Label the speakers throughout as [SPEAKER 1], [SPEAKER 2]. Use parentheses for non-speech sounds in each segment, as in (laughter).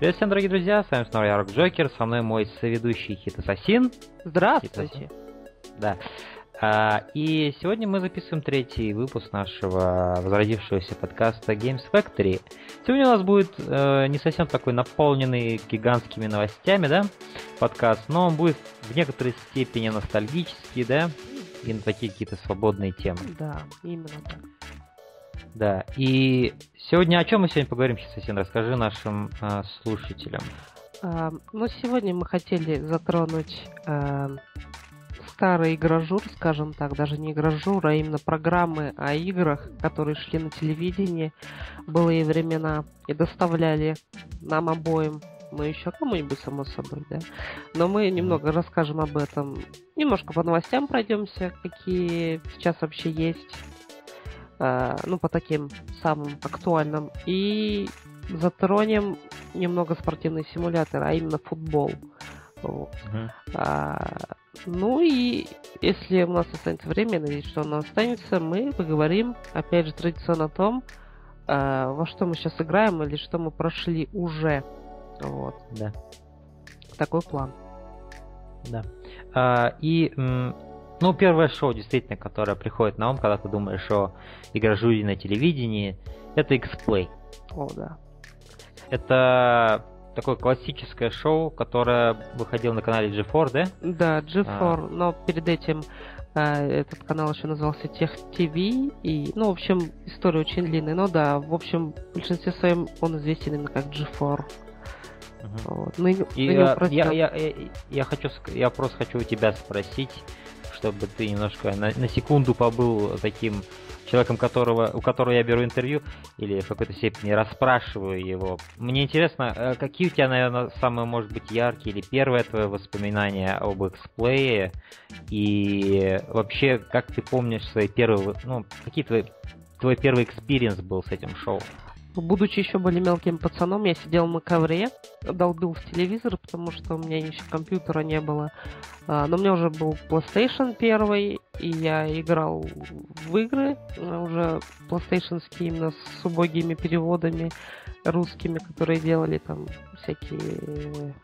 [SPEAKER 1] Привет всем, дорогие друзья, с вами снова я, Рок Джокер, со мной мой соведущий Хит Ассасин.
[SPEAKER 2] Здравствуйте.
[SPEAKER 1] Да. А, и сегодня мы записываем третий выпуск нашего возродившегося подкаста Games Factory. Сегодня у нас будет э, не совсем такой наполненный гигантскими новостями, да, подкаст, но он будет в некоторой степени ностальгический, да, и на такие какие-то свободные темы.
[SPEAKER 2] Да, именно так.
[SPEAKER 1] Да, и сегодня о чем мы сегодня поговорим, Хисасин? Расскажи нашим э, слушателям.
[SPEAKER 2] А, ну, сегодня мы хотели затронуть э, старый игражур, скажем так, даже не игражур, а именно программы о играх, которые шли на телевидении в былые времена и доставляли нам обоим ну, еще кому-нибудь, само собой, да. Но мы немного расскажем об этом. Немножко по новостям пройдемся, какие сейчас вообще есть Э, ну, по таким самым актуальным. И затронем немного спортивный симулятор, а именно футбол. Вот. Uh-huh. А, ну и если у нас останется время, надеюсь, что оно останется, мы поговорим, опять же, традиционно о том, а, во что мы сейчас играем или что мы прошли уже. Вот.
[SPEAKER 1] Да.
[SPEAKER 2] Такой план.
[SPEAKER 1] Да. А, и ну, первое шоу, действительно, которое приходит на ум, когда ты думаешь о игрожуре на телевидении, это X-Play.
[SPEAKER 2] О, да.
[SPEAKER 1] Это такое классическое шоу, которое выходило на канале G4, да?
[SPEAKER 2] Да, G4, а. но перед этим э, этот канал еще назывался Тех ТВ, и, ну, в общем, история очень длинная, но да, в общем, в большинстве своем он известен именно как G4.
[SPEAKER 1] Угу. Вот. Ну, и, я, я, я, я, я, хочу, я просто хочу у тебя спросить, чтобы ты немножко на, на секунду побыл таким человеком, которого, у которого я беру интервью, или в какой-то степени расспрашиваю его. Мне интересно, э, какие у тебя, наверное, самые, может быть, яркие или первое твое воспоминание об X-Play, и вообще, как ты помнишь свои первые, ну, какие твои, твой первый experience был с этим шоу?
[SPEAKER 2] Будучи еще более мелким пацаном, я сидел на ковре, долбил в телевизор, потому что у меня еще компьютера не было. А, но у меня уже был PlayStation первый, и я играл в игры, уже PlayStation именно с убогими переводами русскими, которые делали там всякие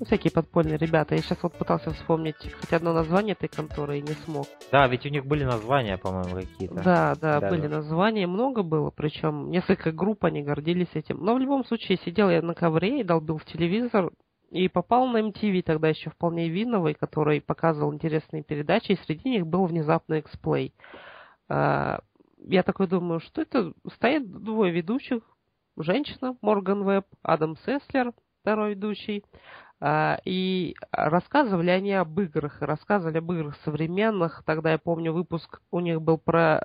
[SPEAKER 2] ну, всякие подпольные ребята. Я сейчас вот пытался вспомнить хоть одно название этой конторы и не смог.
[SPEAKER 1] Да, ведь у них были названия, по-моему, какие-то.
[SPEAKER 2] Да, да, да, были да. названия, много было, причем несколько групп они гордились этим. Но в любом случае сидел я на ковре и долбил в телевизор, и попал на MTV тогда еще вполне видновый, который показывал интересные передачи, и среди них был внезапно эксплей. А, я такой думаю, что это стоят двое ведущих, женщина Морган Веб, Адам Сеслер, второй ведущий, и рассказывали они об играх, рассказывали об играх современных. Тогда я помню выпуск у них был про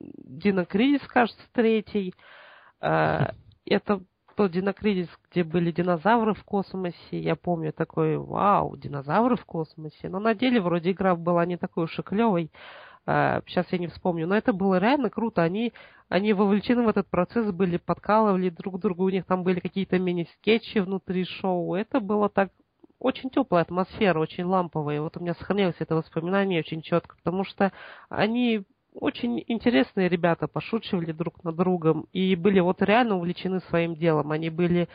[SPEAKER 2] Динокризис, кажется, третий. А, (laughs) это тот Динокризис, где были динозавры в космосе. Я помню такой, вау, динозавры в космосе. Но на деле вроде игра была не такой уж и клевой. Сейчас я не вспомню. Но это было реально круто. Они, они вовлечены в этот процесс были, подкалывали друг друга. У них там были какие-то мини-скетчи внутри шоу. Это было так очень теплая атмосфера, очень ламповая. Вот у меня сохранилось это воспоминание очень четко, потому что они очень интересные ребята, пошучивали друг над другом и были вот реально увлечены своим делом. Они были э,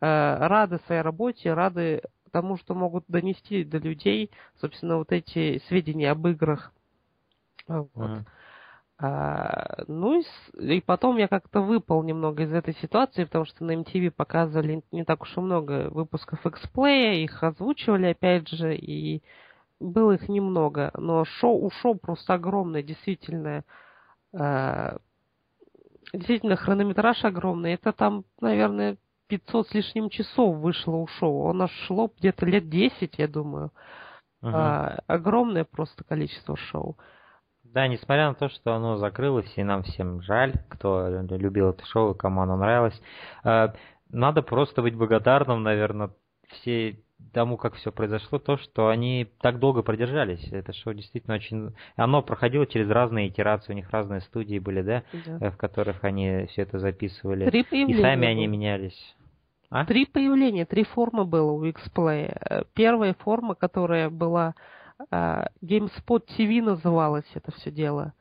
[SPEAKER 2] рады своей работе, рады тому, что могут донести до людей, собственно, вот эти сведения об играх. Вот. А, ну и, и потом я как-то выпал немного из этой ситуации, потому что на MTV показывали не так уж и много выпусков эксплея, их озвучивали опять же, и было их немного, но шоу, у шоу просто огромное, действительно. А, действительно, хронометраж огромный. Это там, наверное, 500 с лишним часов вышло у шоу. Оно шло где-то лет 10, я думаю. Uh-huh. А, огромное просто количество шоу.
[SPEAKER 1] Да, несмотря на то, что оно закрылось, и нам всем жаль, кто любил это шоу кому оно нравилось, э, надо просто быть благодарным, наверное, все тому, как все произошло, то, что они так долго продержались. Это шоу действительно очень... Оно проходило через разные итерации, у них разные студии были, да, да. Э, в которых они все это записывали.
[SPEAKER 2] Три
[SPEAKER 1] и сами они менялись.
[SPEAKER 2] А? Три появления, три формы было у X-Play. Э, первая форма, которая была GameSpot TV называлось это все дело.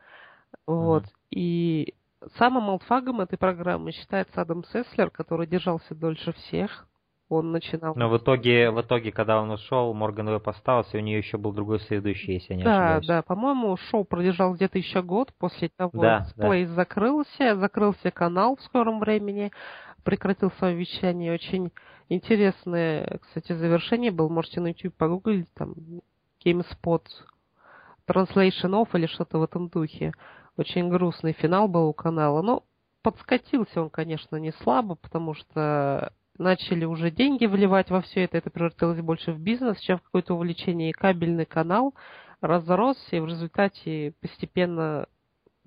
[SPEAKER 2] Вот. Mm-hmm. И самым алтфагом этой программы считается Адам Сеслер, который держался дольше всех. Он начинал...
[SPEAKER 1] Но в итоге, в итоге, когда он ушел, Морган Веб остался, и у нее еще был другой следующий, если я не
[SPEAKER 2] да,
[SPEAKER 1] ошибаюсь.
[SPEAKER 2] Да, да. По-моему, шоу продержалось где-то еще год. После того, да, Splace да. закрылся, закрылся канал в скором времени, прекратил свое вещание. Очень интересное, кстати, завершение было. Можете на YouTube погуглить, там, GameSpot Translation Off или что-то в этом духе. Очень грустный финал был у канала. Но подскатился он, конечно, не слабо, потому что начали уже деньги вливать во все это. Это превратилось больше в бизнес, чем в какое-то увлечение. И кабельный канал разросся, и в результате постепенно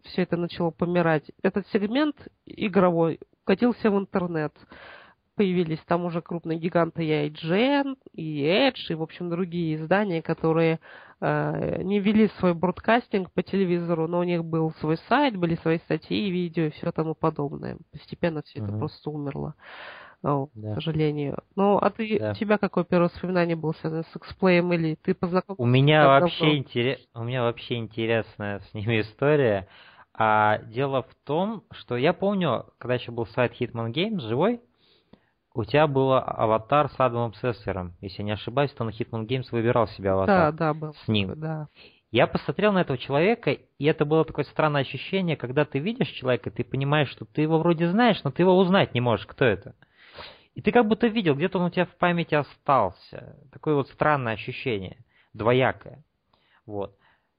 [SPEAKER 2] все это начало помирать. Этот сегмент игровой катился в интернет появились там уже крупные гиганты и IGN, и Edge, и, в общем, другие издания, которые э, не вели свой бродкастинг по телевизору, но у них был свой сайт, были свои статьи, видео и все тому подобное. Постепенно все uh-huh. это просто умерло. О, да. к сожалению. Ну, а ты, да. у тебя какое первое воспоминание было связано с эксплеем или ты познакомился?
[SPEAKER 1] У меня вообще интерес, у меня вообще интересная с ними история. А дело в том, что я помню, когда еще был сайт Hitman Games живой, у тебя был аватар с Адамом Сессером. Если не ошибаюсь, то на Hitman Games выбирал себе аватар.
[SPEAKER 2] Да, да, был.
[SPEAKER 1] С ним.
[SPEAKER 2] Да.
[SPEAKER 1] Я посмотрел на этого человека, и это было такое странное ощущение, когда ты видишь человека, ты понимаешь, что ты его вроде знаешь, но ты его узнать не можешь, кто это. И ты как будто видел, где-то он у тебя в памяти остался. Такое вот странное ощущение, двоякое. Вот.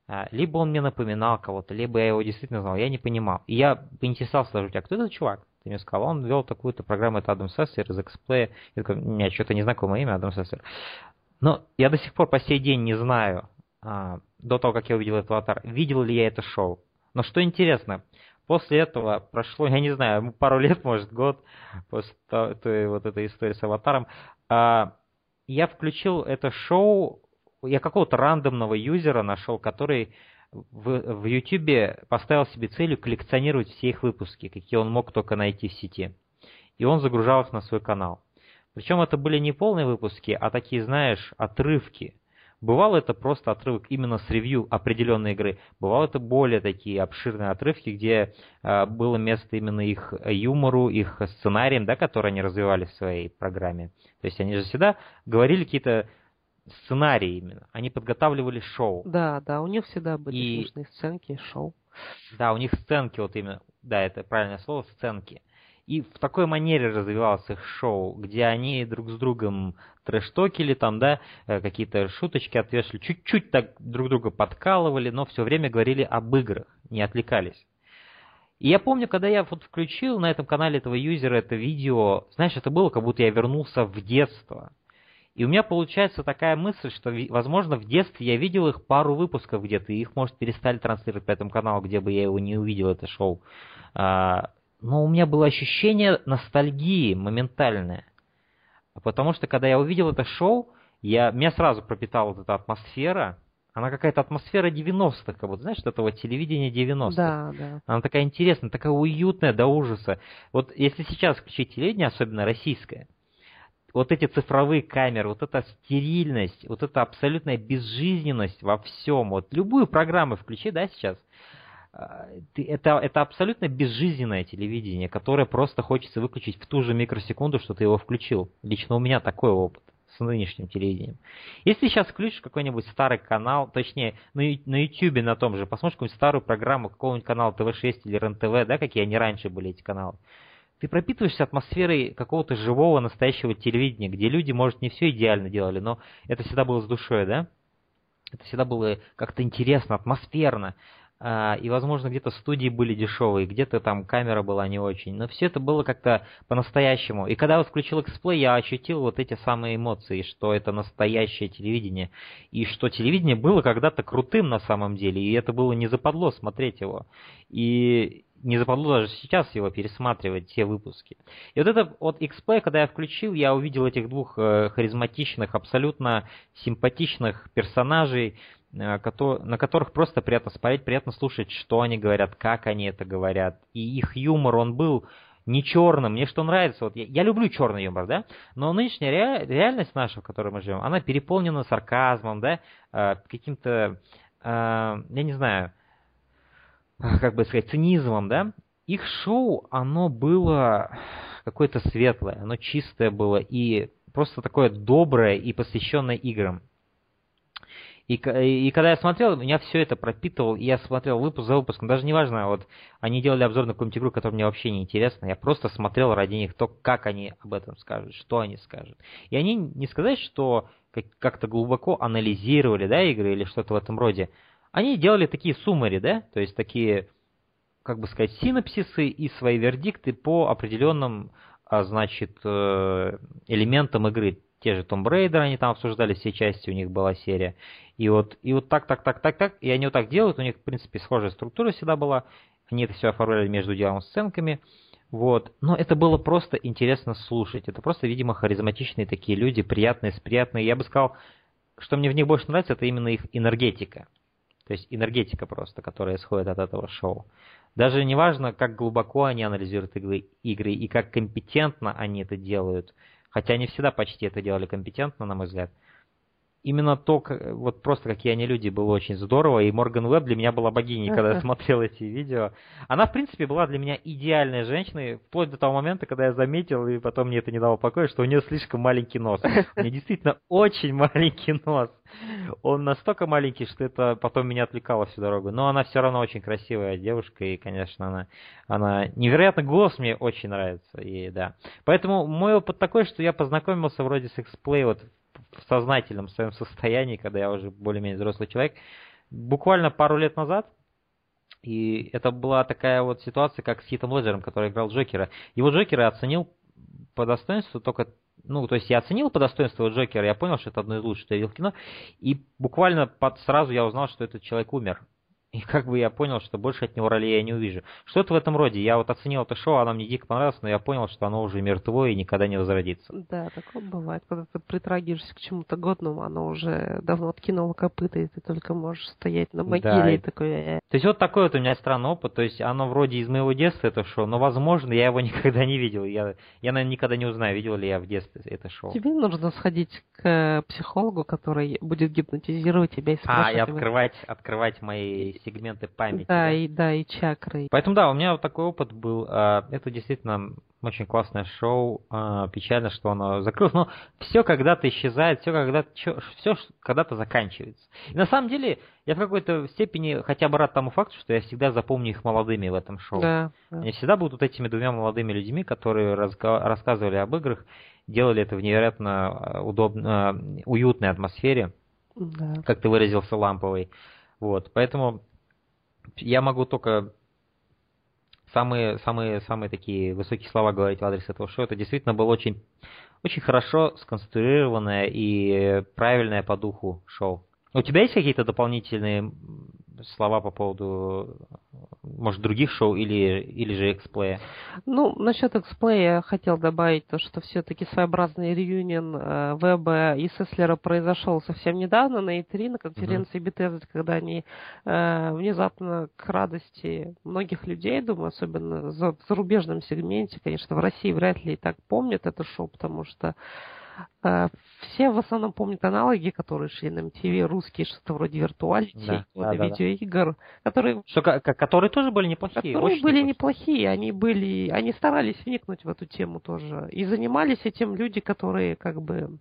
[SPEAKER 1] А, либо он мне напоминал кого-то, либо я его действительно знал, я не понимал. И я поинтересовался даже у тебя, кто этот чувак? Ты мне сказал, он вел такую-то программу, это Адам Сессер из Xplay. Я такой, меня что-то незнакомое имя, Адам Сессер. Но я до сих пор по сей день не знаю, а, до того, как я увидел этот аватар, видел ли я это шоу. Но что интересно, после этого прошло, я не знаю, пару лет, может, год, после той вот этой истории с аватаром, а, я включил это шоу, я какого-то рандомного юзера нашел, который в, в YouTube поставил себе целью коллекционировать все их выпуски, какие он мог только найти в сети. И он загружал их на свой канал. Причем это были не полные выпуски, а такие, знаешь, отрывки. Бывало это просто отрывок именно с ревью определенной игры. Бывало это более такие обширные отрывки, где э, было место именно их юмору, их сценариям, да, которые они развивали в своей программе. То есть они же всегда говорили какие-то сценарий именно. Они подготавливали шоу.
[SPEAKER 2] Да, да, у них всегда были и... смешные сценки, шоу.
[SPEAKER 1] Да, у них сценки, вот именно, да, это правильное слово, сценки. И в такой манере развивалось их шоу, где они друг с другом трэштокили, там, да, э, какие-то шуточки отвешивали, чуть-чуть так друг друга подкалывали, но все время говорили об играх, не отвлекались. И я помню, когда я вот включил на этом канале этого юзера это видео, знаешь, это было, как будто я вернулся в детство. И у меня получается такая мысль, что, возможно, в детстве я видел их пару выпусков где-то, и их, может, перестали транслировать по этому каналу, где бы я его не увидел, это шоу. А, но у меня было ощущение ностальгии моментальное. Потому что, когда я увидел это шоу, я, меня сразу пропитала вот эта атмосфера, она какая-то атмосфера 90-х, как будто, знаешь, этого телевидения 90-х.
[SPEAKER 2] Да, да.
[SPEAKER 1] Она такая интересная, такая уютная до ужаса. Вот если сейчас включить телевидение, особенно российское, вот эти цифровые камеры, вот эта стерильность, вот эта абсолютная безжизненность во всем, вот любую программу включи, да, сейчас, а, это, это абсолютно безжизненное телевидение, которое просто хочется выключить в ту же микросекунду, что ты его включил. Лично у меня такой опыт с нынешним телевидением. Если сейчас включишь какой-нибудь старый канал, точнее, на, на YouTube на том же, посмотришь какую-нибудь старую программу какого-нибудь канала ТВ-6 или РЕН-ТВ, да, какие они раньше были, эти каналы, ты пропитываешься атмосферой какого-то живого настоящего телевидения, где люди, может, не все идеально делали, но это всегда было с душой, да? Это всегда было как-то интересно, атмосферно. А, и, возможно, где-то студии были дешевые, где-то там камера была не очень. Но все это было как-то по-настоящему. И когда я включил эксплей, я ощутил вот эти самые эмоции, что это настоящее телевидение. И что телевидение было когда-то крутым на самом деле. И это было не западло смотреть его. И не западло даже сейчас его пересматривать, те выпуски. И вот это вот XP, когда я включил, я увидел этих двух э, харизматичных, абсолютно симпатичных персонажей, э, на которых просто приятно смотреть, приятно слушать, что они говорят, как они это говорят. И их юмор, он был не черным. Мне что нравится, вот я, я люблю черный юмор, да, но нынешняя ре, реальность наша, в которой мы живем, она переполнена сарказмом, да, э, каким-то, э, я не знаю, как бы сказать, цинизмом, да, их шоу, оно было какое-то светлое, оно чистое было и просто такое доброе и посвященное играм. И, и когда я смотрел, меня все это пропитывал, и я смотрел выпуск за выпуском. Даже неважно, вот они делали обзор на какую-нибудь игру, которая мне вообще не интересна. Я просто смотрел ради них то, как они об этом скажут, что они скажут. И они не сказать, что как-то глубоко анализировали, да, игры или что-то в этом роде. Они делали такие суммари, да, то есть такие, как бы сказать, синапсисы и свои вердикты по определенным, а, значит, э, элементам игры те же Tomb Raider, они там обсуждали все части, у них была серия. И вот, и вот так, так, так, так, так, и они вот так делают, у них, в принципе, схожая структура всегда была. Они это все оформляли между делом сценками. Вот. Но это было просто интересно слушать. Это просто, видимо, харизматичные такие люди, приятные, приятные. Я бы сказал, что мне в них больше нравится, это именно их энергетика. То есть энергетика просто, которая исходит от этого шоу. Даже не важно, как глубоко они анализируют игры, игры и как компетентно они это делают – Хотя они всегда почти это делали компетентно, на мой взгляд именно то, вот просто какие они люди, было очень здорово. И Морган Уэбб для меня была богиней, когда я смотрел эти видео. Она, в принципе, была для меня идеальной женщиной, вплоть до того момента, когда я заметил, и потом мне это не дало покоя, что у нее слишком маленький нос. (laughs) У нее действительно очень маленький нос. Он настолько маленький, что это потом меня отвлекало всю дорогу. Но она все равно очень красивая девушка, и, конечно, она, она невероятно голос мне очень нравится. И да. Поэтому мой опыт такой, что я познакомился вроде с X-Play вот в сознательном своем состоянии, когда я уже более-менее взрослый человек, буквально пару лет назад, и это была такая вот ситуация, как с Хитом Леджером, который играл Джокера. Его Джокера оценил по достоинству только ну, то есть я оценил по достоинству Джокера, я понял, что это одно из лучших, что я видел в кино, и буквально под, сразу я узнал, что этот человек умер. И как бы я понял, что больше от него ролей я не увижу. Что-то в этом роде. Я вот оценил это шоу, оно мне дико понравилось, но я понял, что оно уже мертвое и никогда не возродится.
[SPEAKER 2] Да, такое бывает. Когда ты притрагиваешься к чему-то годному, оно уже давно откинуло копыта, и ты только можешь стоять на могиле да. и такой... «Э».
[SPEAKER 1] То есть вот такой вот у меня странный опыт. То есть оно вроде из моего детства это шоу, но возможно я его (laughs) никогда не видел. Я, я наверное, никогда не узнаю, видел ли я в детстве это шоу.
[SPEAKER 2] Тебе нужно сходить к психологу, который будет гипнотизировать тебя и спрашивать...
[SPEAKER 1] А, и открывать, открывать мои сегменты памяти.
[SPEAKER 2] Да, да, и да, и чакры.
[SPEAKER 1] Поэтому да, у меня вот такой опыт был. А, это действительно очень классное шоу. А, печально, что оно закрылось. Но все когда-то исчезает, все когда-то все когда-то заканчивается. И на самом деле, я в какой-то степени хотя бы рад тому факту, что я всегда запомню их молодыми в этом шоу. Да, да. Они всегда будут этими двумя молодыми людьми, которые рассказывали об играх, делали это в невероятно удобно, уютной атмосфере. Да. Как ты выразился, ламповой. Вот, поэтому я могу только самые, самые, самые такие высокие слова говорить в адрес этого шоу. Это действительно было очень, очень хорошо сконструированное и правильное по духу шоу. У тебя есть какие-то дополнительные слова по поводу, может, других шоу или, или же эксплея?
[SPEAKER 2] Ну, насчет эксплея я хотел добавить то, что все-таки своеобразный реюнион э, Веба и Сеслера произошел совсем недавно на E3, на конференции uh-huh. Bethesda, когда они э, внезапно к радости многих людей, думаю, особенно в зарубежном сегменте, конечно, в России вряд ли и так помнят это шоу, потому что все в основном помнят аналоги, которые шли на MTV, русские, что-то вроде виртуалити, да, да, видеоигр, да. которые...
[SPEAKER 1] Что, которые тоже были неплохие.
[SPEAKER 2] Которые были неплохие, они были, они старались вникнуть в эту тему тоже. И занимались этим люди, которые как бы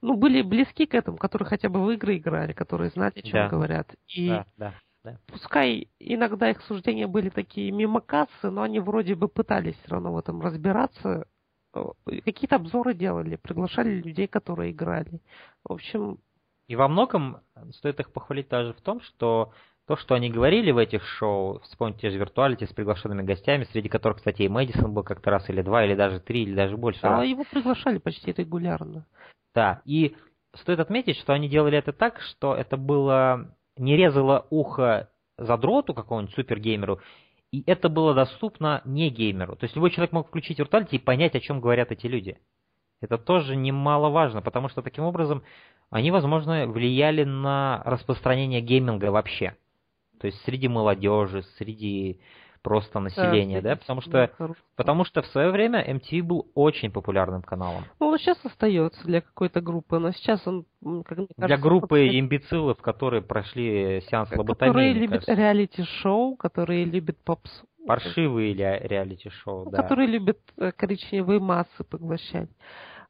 [SPEAKER 2] ну, были близки к этому, которые хотя бы в игры играли, которые знали, о чем да. говорят. И да, да, да. пускай иногда их суждения были такие мимо кассы, но они вроде бы пытались все равно в этом разбираться Э, какие-то обзоры делали, приглашали людей, которые играли. В общем...
[SPEAKER 1] И во многом стоит их похвалить даже в том, что то, что они говорили в этих шоу, вспомните же виртуалити с приглашенными гостями, среди которых, кстати, и Мэдисон был как-то раз или два, или даже три, или даже больше
[SPEAKER 2] а
[SPEAKER 1] раз.
[SPEAKER 2] его приглашали почти регулярно.
[SPEAKER 1] Да, и стоит отметить, что они делали это так, что это было не резало ухо задроту какому-нибудь супергеймеру, и это было доступно не геймеру. То есть любой человек мог включить Virtuality и понять, о чем говорят эти люди. Это тоже немаловажно, потому что таким образом они, возможно, влияли на распространение гейминга вообще. То есть среди молодежи, среди просто населения, да, да? потому что потому что в свое время MTV был очень популярным каналом.
[SPEAKER 2] Ну, он сейчас остается для какой-то группы, но сейчас он,
[SPEAKER 1] как мне кажется, для группы подходит... имбецилов, которые прошли сеанс лоботомии.
[SPEAKER 2] Которые любят реалити-шоу, которые любят попсу,
[SPEAKER 1] Паршивые ре- реалити-шоу,
[SPEAKER 2] ну,
[SPEAKER 1] да.
[SPEAKER 2] Которые любят э, коричневые массы поглощать.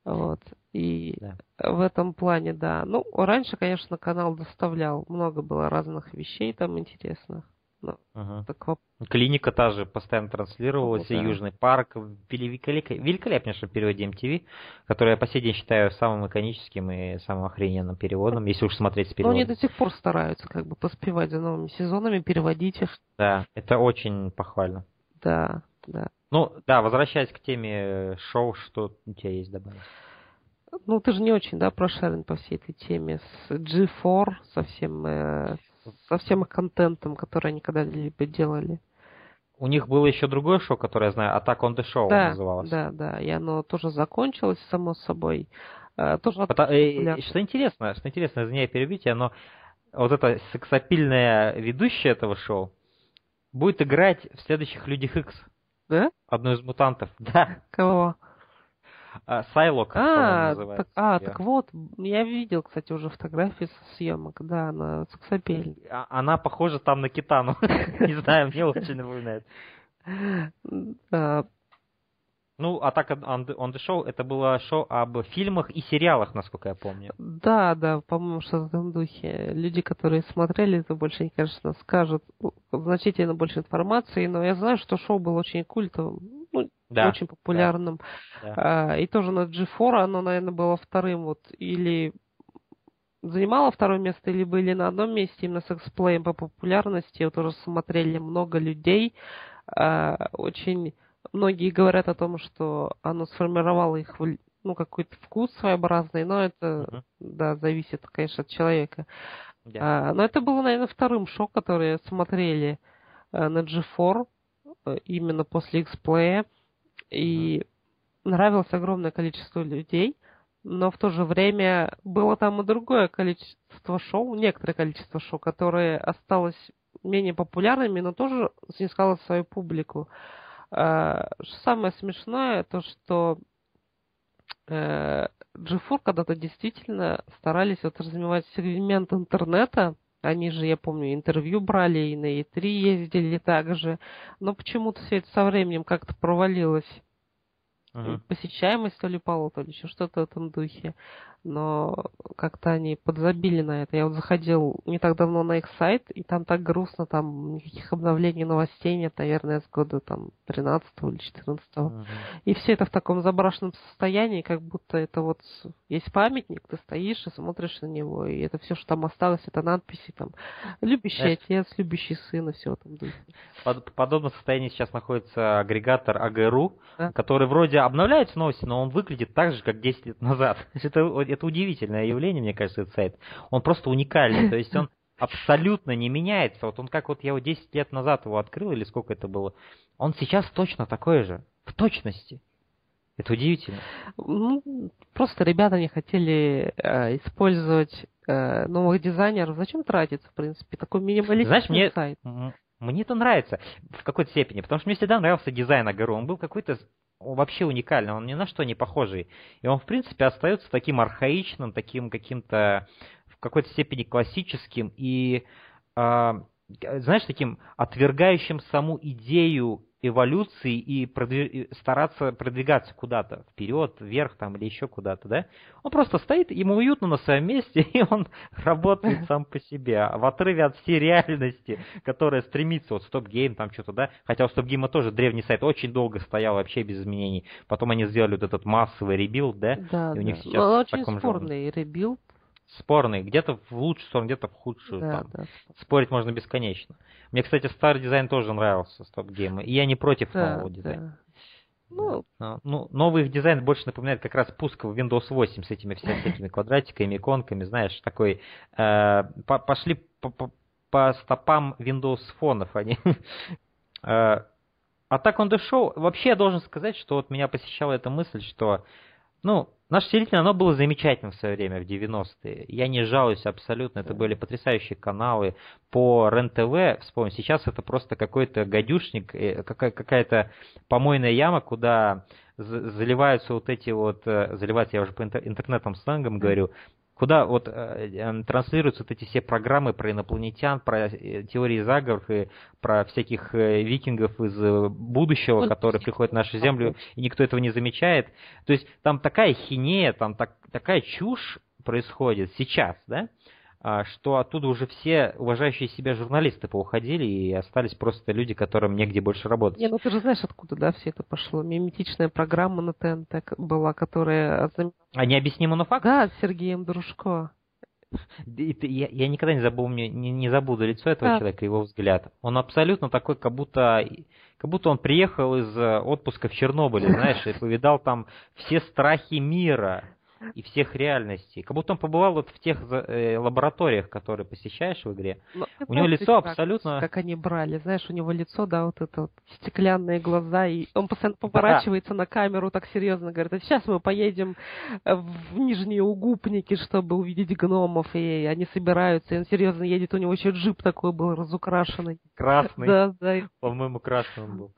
[SPEAKER 2] Вот. И да. в этом плане, да. Ну, раньше, конечно, канал доставлял. Много было разных вещей там интересных.
[SPEAKER 1] Ну, ага. так... Клиника та же постоянно транслировалась, ну, да. Южный парк, великолепнейшем переводе MTV, который я по сей день считаю самым иконическим и самым охрененным переводом, если уж смотреть с переводом.
[SPEAKER 2] Ну, они до сих пор стараются как бы поспевать за новыми сезонами, переводить их.
[SPEAKER 1] Да, это очень похвально.
[SPEAKER 2] Да, да.
[SPEAKER 1] Ну, да, возвращаясь к теме шоу, что у тебя есть добавить?
[SPEAKER 2] Ну, ты же не очень, да, прошарен по всей этой теме с G4, совсем э, со всем их контентом, который они когда-либо делали.
[SPEAKER 1] У них было еще другое шоу, которое я знаю, Attack on the Show
[SPEAKER 2] да,
[SPEAKER 1] называлось.
[SPEAKER 2] Да, да, и оно тоже закончилось, само собой.
[SPEAKER 1] А, тоже Потому, э, что интересно, что интересно, извиняюсь, перебить, но вот эта сексапильная ведущая этого шоу будет играть в следующих Людях Икс.
[SPEAKER 2] Да?
[SPEAKER 1] Одну из мутантов. (laughs) Да.
[SPEAKER 2] Кого?
[SPEAKER 1] А, Сайлок,
[SPEAKER 2] а, так, а, так вот, я видел, кстати, уже фотографии со съемок, да, она сексапельная.
[SPEAKER 1] А, она похожа там на Китану. (laughs) Не знаю, мне очень напоминает. Ну, Атака on the, on the Show это было шоу об фильмах и сериалах, насколько я помню.
[SPEAKER 2] Да, да, по-моему, что в этом духе. Люди, которые смотрели, это больше, конечно, скажут значительно больше информации, но я знаю, что шоу было очень культовым, ну, да, очень популярным. Да, да. И тоже на G4 оно, наверное, было вторым, вот, или занимало второе место, или были на одном месте именно с эксплеем по популярности. Вот уже смотрели много людей. А, очень многие говорят о том, что оно сформировало их ну, какой-то вкус своеобразный, но это, uh-huh. да, зависит, конечно, от человека. Yeah. А, но это было, наверное, вторым шоу, которое смотрели а, на G4 а, именно после X-Play. И нравилось огромное количество людей, но в то же время было там и другое количество шоу, некоторое количество шоу, которое осталось менее популярными, но тоже снискало свою публику. Э, самое смешное, то что э, G4 когда-то действительно старались вот развивать сегмент интернета. Они же, я помню, интервью брали и на E3 ездили также. Но почему-то все это со временем как-то провалилось. Uh-huh. Посещаемость то ли пала, то ли еще что-то в этом духе но как-то они подзабили на это. Я вот заходил не так давно на их сайт, и там так грустно, там никаких обновлений новостей нет, наверное, с года там 13 или 14 uh-huh. И все это в таком заброшенном состоянии, как будто это вот есть памятник, ты стоишь и смотришь на него, и это все, что там осталось, это надписи там любящий Знаешь, отец, любящий сын и все в этом духе.
[SPEAKER 1] Под, подобном состоянии сейчас находится агрегатор АГРУ, а? который вроде обновляется новости, но он выглядит так же, как 10 лет назад. (laughs) Это это удивительное явление, мне кажется, этот сайт. Он просто уникальный, то есть он абсолютно не меняется. Вот он как вот я его 10 лет назад его открыл, или сколько это было, он сейчас точно такой же, в точности. Это удивительно.
[SPEAKER 2] Ну, просто ребята не хотели э, использовать э, новых дизайнеров. Зачем тратиться, в принципе, такой минималистичный
[SPEAKER 1] Знаешь, мне,
[SPEAKER 2] сайт?
[SPEAKER 1] Мне это нравится в какой-то степени, потому что мне всегда нравился дизайн Агару. Он был какой-то вообще уникальный, он ни на что не похожий. И он, в принципе, остается таким архаичным, таким каким-то в какой-то степени классическим и, э, знаешь, таким отвергающим саму идею эволюции и продвиж... стараться продвигаться куда-то вперед, вверх там или еще куда-то, да? Он просто стоит, ему уютно на своем месте, (laughs) и он работает (laughs) сам по себе. А в отрыве от всей реальности, которая стремится, вот Stop Game там что-то, да? Хотя у Stop Game тоже древний сайт очень долго стоял вообще без изменений. Потом они сделали вот этот массовый rebuild, да?
[SPEAKER 2] Да, и у них да. сейчас очень спорный rebuild
[SPEAKER 1] спорный, где-то в лучшую сторону, где-то в худшую. Да, там. да. Спорить можно бесконечно. Мне, кстати, старый дизайн тоже нравился, Stop Game'а. И я не против да, нового дизайна. Да. Ну, да. ну, новый их дизайн больше напоминает как раз пуск в Windows 8 с этими всеми (laughs) всякими квадратиками, иконками, знаешь, такой. Э, по пошли по, по, по стопам Windows Phone'ов они. (laughs) э, Attack of the Show, вообще я должен сказать, что вот меня посещала эта мысль, что, ну, Наше телевидение, оно было замечательным в свое время, в 90-е. Я не жалуюсь абсолютно, это были потрясающие каналы по РЕН-ТВ. Вспомню, сейчас это просто какой-то гадюшник, э, какая-то помойная яма, куда заливаются вот эти вот, э, заливаются, я уже по интернетным сленгам говорю, куда вот э, э, транслируются вот эти все программы про инопланетян, про э, теории заговоров и про всяких э, викингов из будущего, вот которые приходят в нашу землю, и никто этого не замечает. То есть там такая хинея, там так, такая чушь происходит сейчас, да, что оттуда уже все уважающие себя журналисты поуходили, и остались просто люди, которым негде больше работать.
[SPEAKER 2] Не, ну ты же знаешь, откуда, да, все это пошло. Миметичная программа на ТНТ была, которая...
[SPEAKER 1] А необъяснимо, но факт?
[SPEAKER 2] Да, с Сергеем Дружко.
[SPEAKER 1] Я, я никогда не забуду, не, не забуду лицо этого а. человека, его взгляд. Он абсолютно такой, как будто, как будто он приехал из э, отпуска в Чернобыле, (laughs) знаешь, и повидал там все страхи мира и всех реальностей. Как будто он побывал вот в тех э, лабораториях, которые посещаешь в игре. Ну, у него лицо как, абсолютно...
[SPEAKER 2] Как они брали, знаешь, у него лицо, да, вот это вот стеклянные глаза, и он постоянно поворачивается да. на камеру так серьезно, говорит, а сейчас мы поедем э, в Нижние Угупники, чтобы увидеть гномов, и они собираются, и он серьезно едет, у него еще джип такой был разукрашенный.
[SPEAKER 1] Красный.
[SPEAKER 2] Да, да.
[SPEAKER 1] По-моему, красный он был.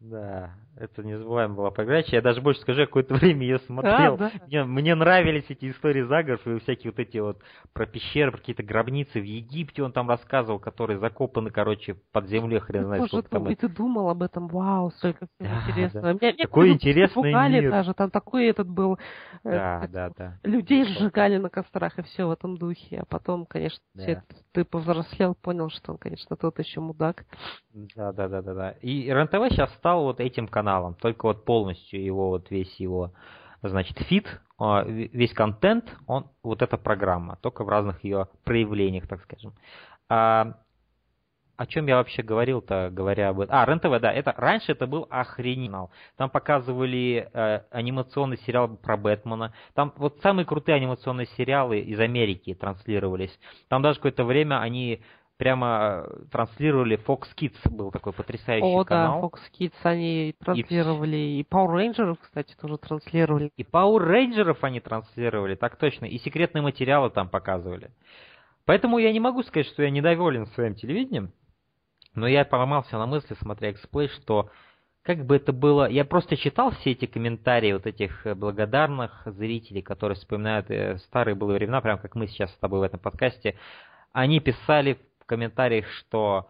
[SPEAKER 1] Да, это незабываемая была передача. Я даже больше скажу, какое-то (laughs) время ее смотрел. А, да. мне, мне нравились эти истории заговоров и всякие вот эти вот про пещеры, про какие-то гробницы в Египте он там рассказывал, которые закопаны, короче, под землей, хрен знает, Боже, сколько там.
[SPEAKER 2] И ты думал об этом, вау, столько всего да, интересного.
[SPEAKER 1] Да. Меня, Такой интересный мир.
[SPEAKER 2] даже, там такой этот был.
[SPEAKER 1] Да, э, да, да.
[SPEAKER 2] Людей сжигали на кострах и все в этом духе. А потом, конечно, да. все, ты повзрослел, понял, что он, конечно, тот еще мудак.
[SPEAKER 1] Да, да, да, да, да. И РЕН-ТВ сейчас стал вот этим каналом, только вот полностью его, вот весь его, значит, feed, а, весь контент, он, вот эта программа, только в разных ее проявлениях, так скажем. А, о чем я вообще говорил-то, говоря об этом? А, РЕН-ТВ, да, это, раньше это был охрененал. Там показывали э, анимационный сериал про Бэтмена. Там вот самые крутые анимационные сериалы из Америки транслировались. Там даже какое-то время они прямо э, транслировали Fox Kids, был такой потрясающий
[SPEAKER 2] О,
[SPEAKER 1] канал.
[SPEAKER 2] да, Fox Kids они транслировали, и, и Power Rangers, кстати, тоже транслировали.
[SPEAKER 1] И Power Rangers они транслировали, так точно, и секретные материалы там показывали. Поэтому я не могу сказать, что я недоволен своим телевидением, но я поломался на мысли, смотря эксплей, что как бы это было... Я просто читал все эти комментарии вот этих э, благодарных зрителей, которые вспоминают э, старые былые времена, прям как мы сейчас с тобой в этом подкасте. Они писали комментариях, что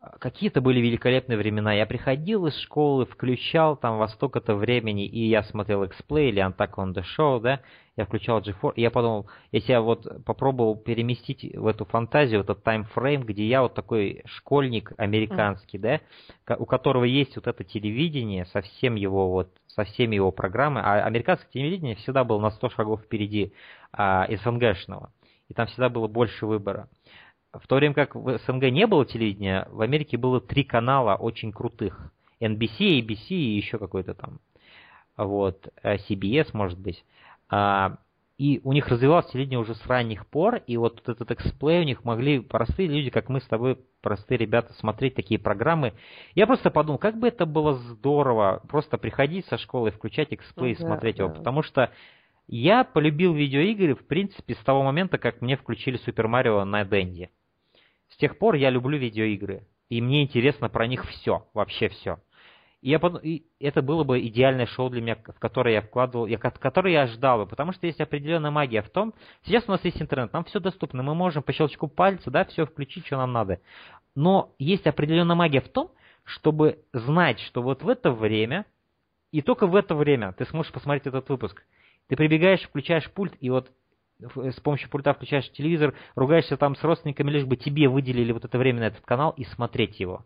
[SPEAKER 1] а, какие-то были великолепные времена. Я приходил из школы, включал там во столько-то времени, и я смотрел X-Play или Attack on the Show, да, я включал G4, и я подумал, если я вот попробовал переместить в эту фантазию, этот таймфрейм, где я вот такой школьник американский, mm. да, у которого есть вот это телевидение со всем его вот, со всеми его программами, а американское телевидение всегда было на 100 шагов впереди а, СНГшного, и там всегда было больше выбора в то время как в СНГ не было телевидения, в Америке было три канала очень крутых. NBC, ABC и еще какой-то там. Вот, э, CBS, может быть. А, и у них развивалось телевидение уже с ранних пор, и вот этот эксплей у них могли простые люди, как мы с тобой, простые ребята, смотреть такие программы. Я просто подумал, как бы это было здорово, просто приходить со школы, включать эксплей и смотреть да. его, потому что я полюбил видеоигры, в принципе, с того момента, как мне включили Супер Марио на Денди. С тех пор я люблю видеоигры. И мне интересно про них все, вообще все. И, я, и это было бы идеальное шоу для меня, в которое я вкладывал, я, которое я ждал бы, потому что есть определенная магия в том, сейчас у нас есть интернет, нам все доступно, мы можем по щелчку пальца, да, все включить, что нам надо. Но есть определенная магия в том, чтобы знать, что вот в это время, и только в это время ты сможешь посмотреть этот выпуск. Ты прибегаешь, включаешь пульт, и вот с помощью пульта включаешь телевизор, ругаешься там с родственниками, лишь бы тебе выделили вот это время на этот канал и смотреть его.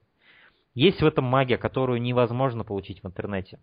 [SPEAKER 1] Есть в этом магия, которую невозможно получить в интернете.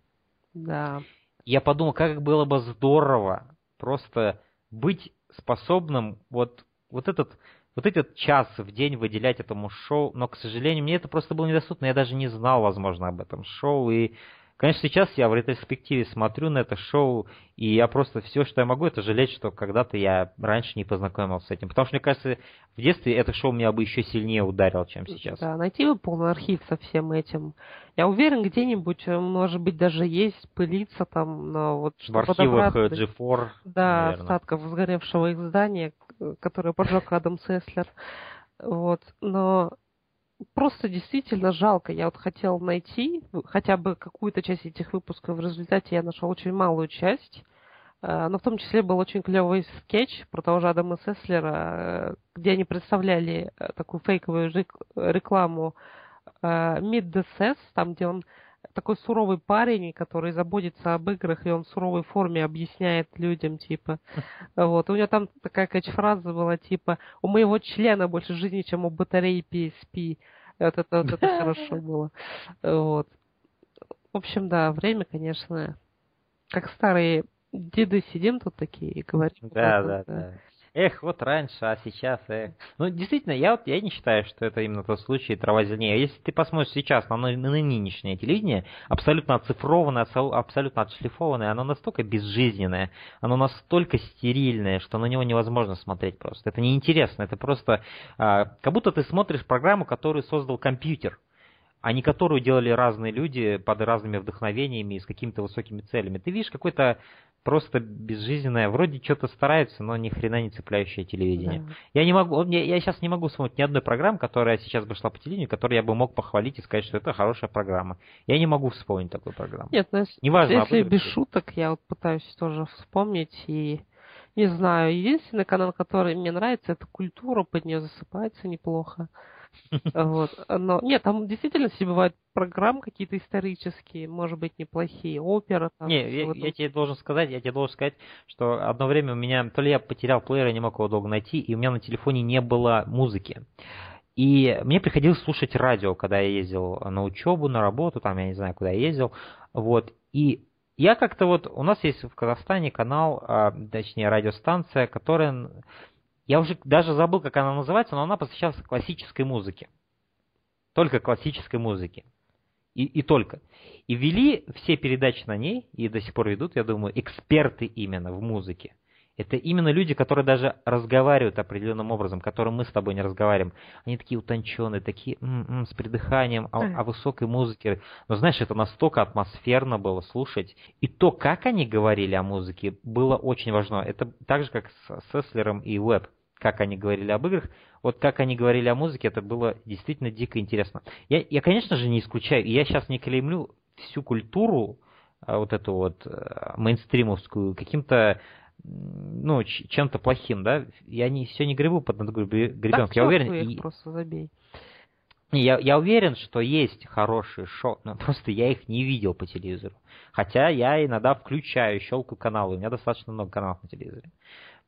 [SPEAKER 2] Да.
[SPEAKER 1] Я подумал, как было бы здорово просто быть способным вот, вот этот вот этот час в день выделять этому шоу, но, к сожалению, мне это просто было недоступно, я даже не знал, возможно, об этом шоу, и Конечно, сейчас я в ретроспективе смотрю на это шоу, и я просто все, что я могу, это жалеть, что когда-то я раньше не познакомился с этим. Потому что, мне кажется, в детстве это шоу меня бы еще сильнее ударило, чем сейчас.
[SPEAKER 2] Да, найти бы полный архив со всем этим. Я уверен, где-нибудь, э, может быть, даже есть, пылиться там, но вот
[SPEAKER 1] В архивах э, G4,
[SPEAKER 2] Да, наверное. остатков сгоревшего их здания, которое поджег Адам Сеслер. Вот, но просто действительно жалко. Я вот хотел найти хотя бы какую-то часть этих выпусков. В результате я нашел очень малую часть. Э, но в том числе был очень клевый скетч про того же Адама Сеслера, где они представляли такую фейковую рекламу Meet the Sess, там, где он такой суровый парень, который заботится об играх, и он в суровой форме объясняет людям, типа, (laughs) вот. У него там такая кэч-фраза была, типа, у моего члена больше жизни, чем у батареи PSP. Вот это, вот это хорошо (laughs) было. Вот. В общем, да, время, конечно, как старые деды сидим тут такие и говорим.
[SPEAKER 1] Да, да, да. Эх, вот раньше, а сейчас, эх. Ну, действительно, я вот я не считаю, что это именно тот случай трава зеленее. Если ты посмотришь сейчас на, на нынешнее телевидение, абсолютно оцифрованное, абсолютно отшлифованное, оно настолько безжизненное, оно настолько стерильное, что на него невозможно смотреть просто. Это неинтересно, это просто а, как будто ты смотришь программу, которую создал компьютер а не которую делали разные люди под разными вдохновениями и с какими-то высокими целями. Ты видишь какой-то просто безжизненное, вроде что-то старается, но ни хрена не цепляющее телевидение. Да. Я не могу, я, я сейчас не могу вспомнить ни одной программы, которая сейчас бы шла по телевидению, которую я бы мог похвалить и сказать, что это хорошая программа. Я не могу вспомнить такую программу.
[SPEAKER 2] Нет, ну, Неважно, если без шуток, я вот пытаюсь тоже вспомнить и не знаю, единственный канал, который мне нравится, это культура, под нее засыпается неплохо. (laughs) Вот. Но нет, там действительно все бывают программы какие-то исторические, может быть, неплохие, опера.
[SPEAKER 1] Там, не, я, я тебе должен сказать, я тебе должен сказать, что одно время у меня, то ли я потерял плеер, я не мог его долго найти, и у меня на телефоне не было музыки. И мне приходилось слушать радио, когда я ездил на учебу, на работу, там, я не знаю, куда я ездил. Вот. И я как-то вот, у нас есть в Казахстане канал, а, точнее радиостанция, которая я уже даже забыл, как она называется, но она посвящалась классической музыке. Только классической музыке. И, и только. И вели все передачи на ней, и до сих пор ведут, я думаю, эксперты именно в музыке. Это именно люди, которые даже разговаривают определенным образом, которым мы с тобой не разговариваем. Они такие утонченные, такие м-м, с придыханием о, о высокой музыке. Но знаешь, это настолько атмосферно было слушать. И то, как они говорили о музыке, было очень важно. Это так же, как с Сеслером и Уэб как они говорили об играх, вот как они говорили о музыке, это было действительно дико интересно. Я, я конечно же, не исключаю, я сейчас не клеймлю всю культуру, а, вот эту вот э, мейнстримовскую, каким-то ну, чем-то плохим, да, я не, все не гребу под гребенком, я уверен.
[SPEAKER 2] Их и... просто забей.
[SPEAKER 1] Я, я уверен, что есть хорошие шоу, но просто я их не видел по телевизору. Хотя я иногда включаю, щелкаю каналы, у меня достаточно много каналов на телевизоре.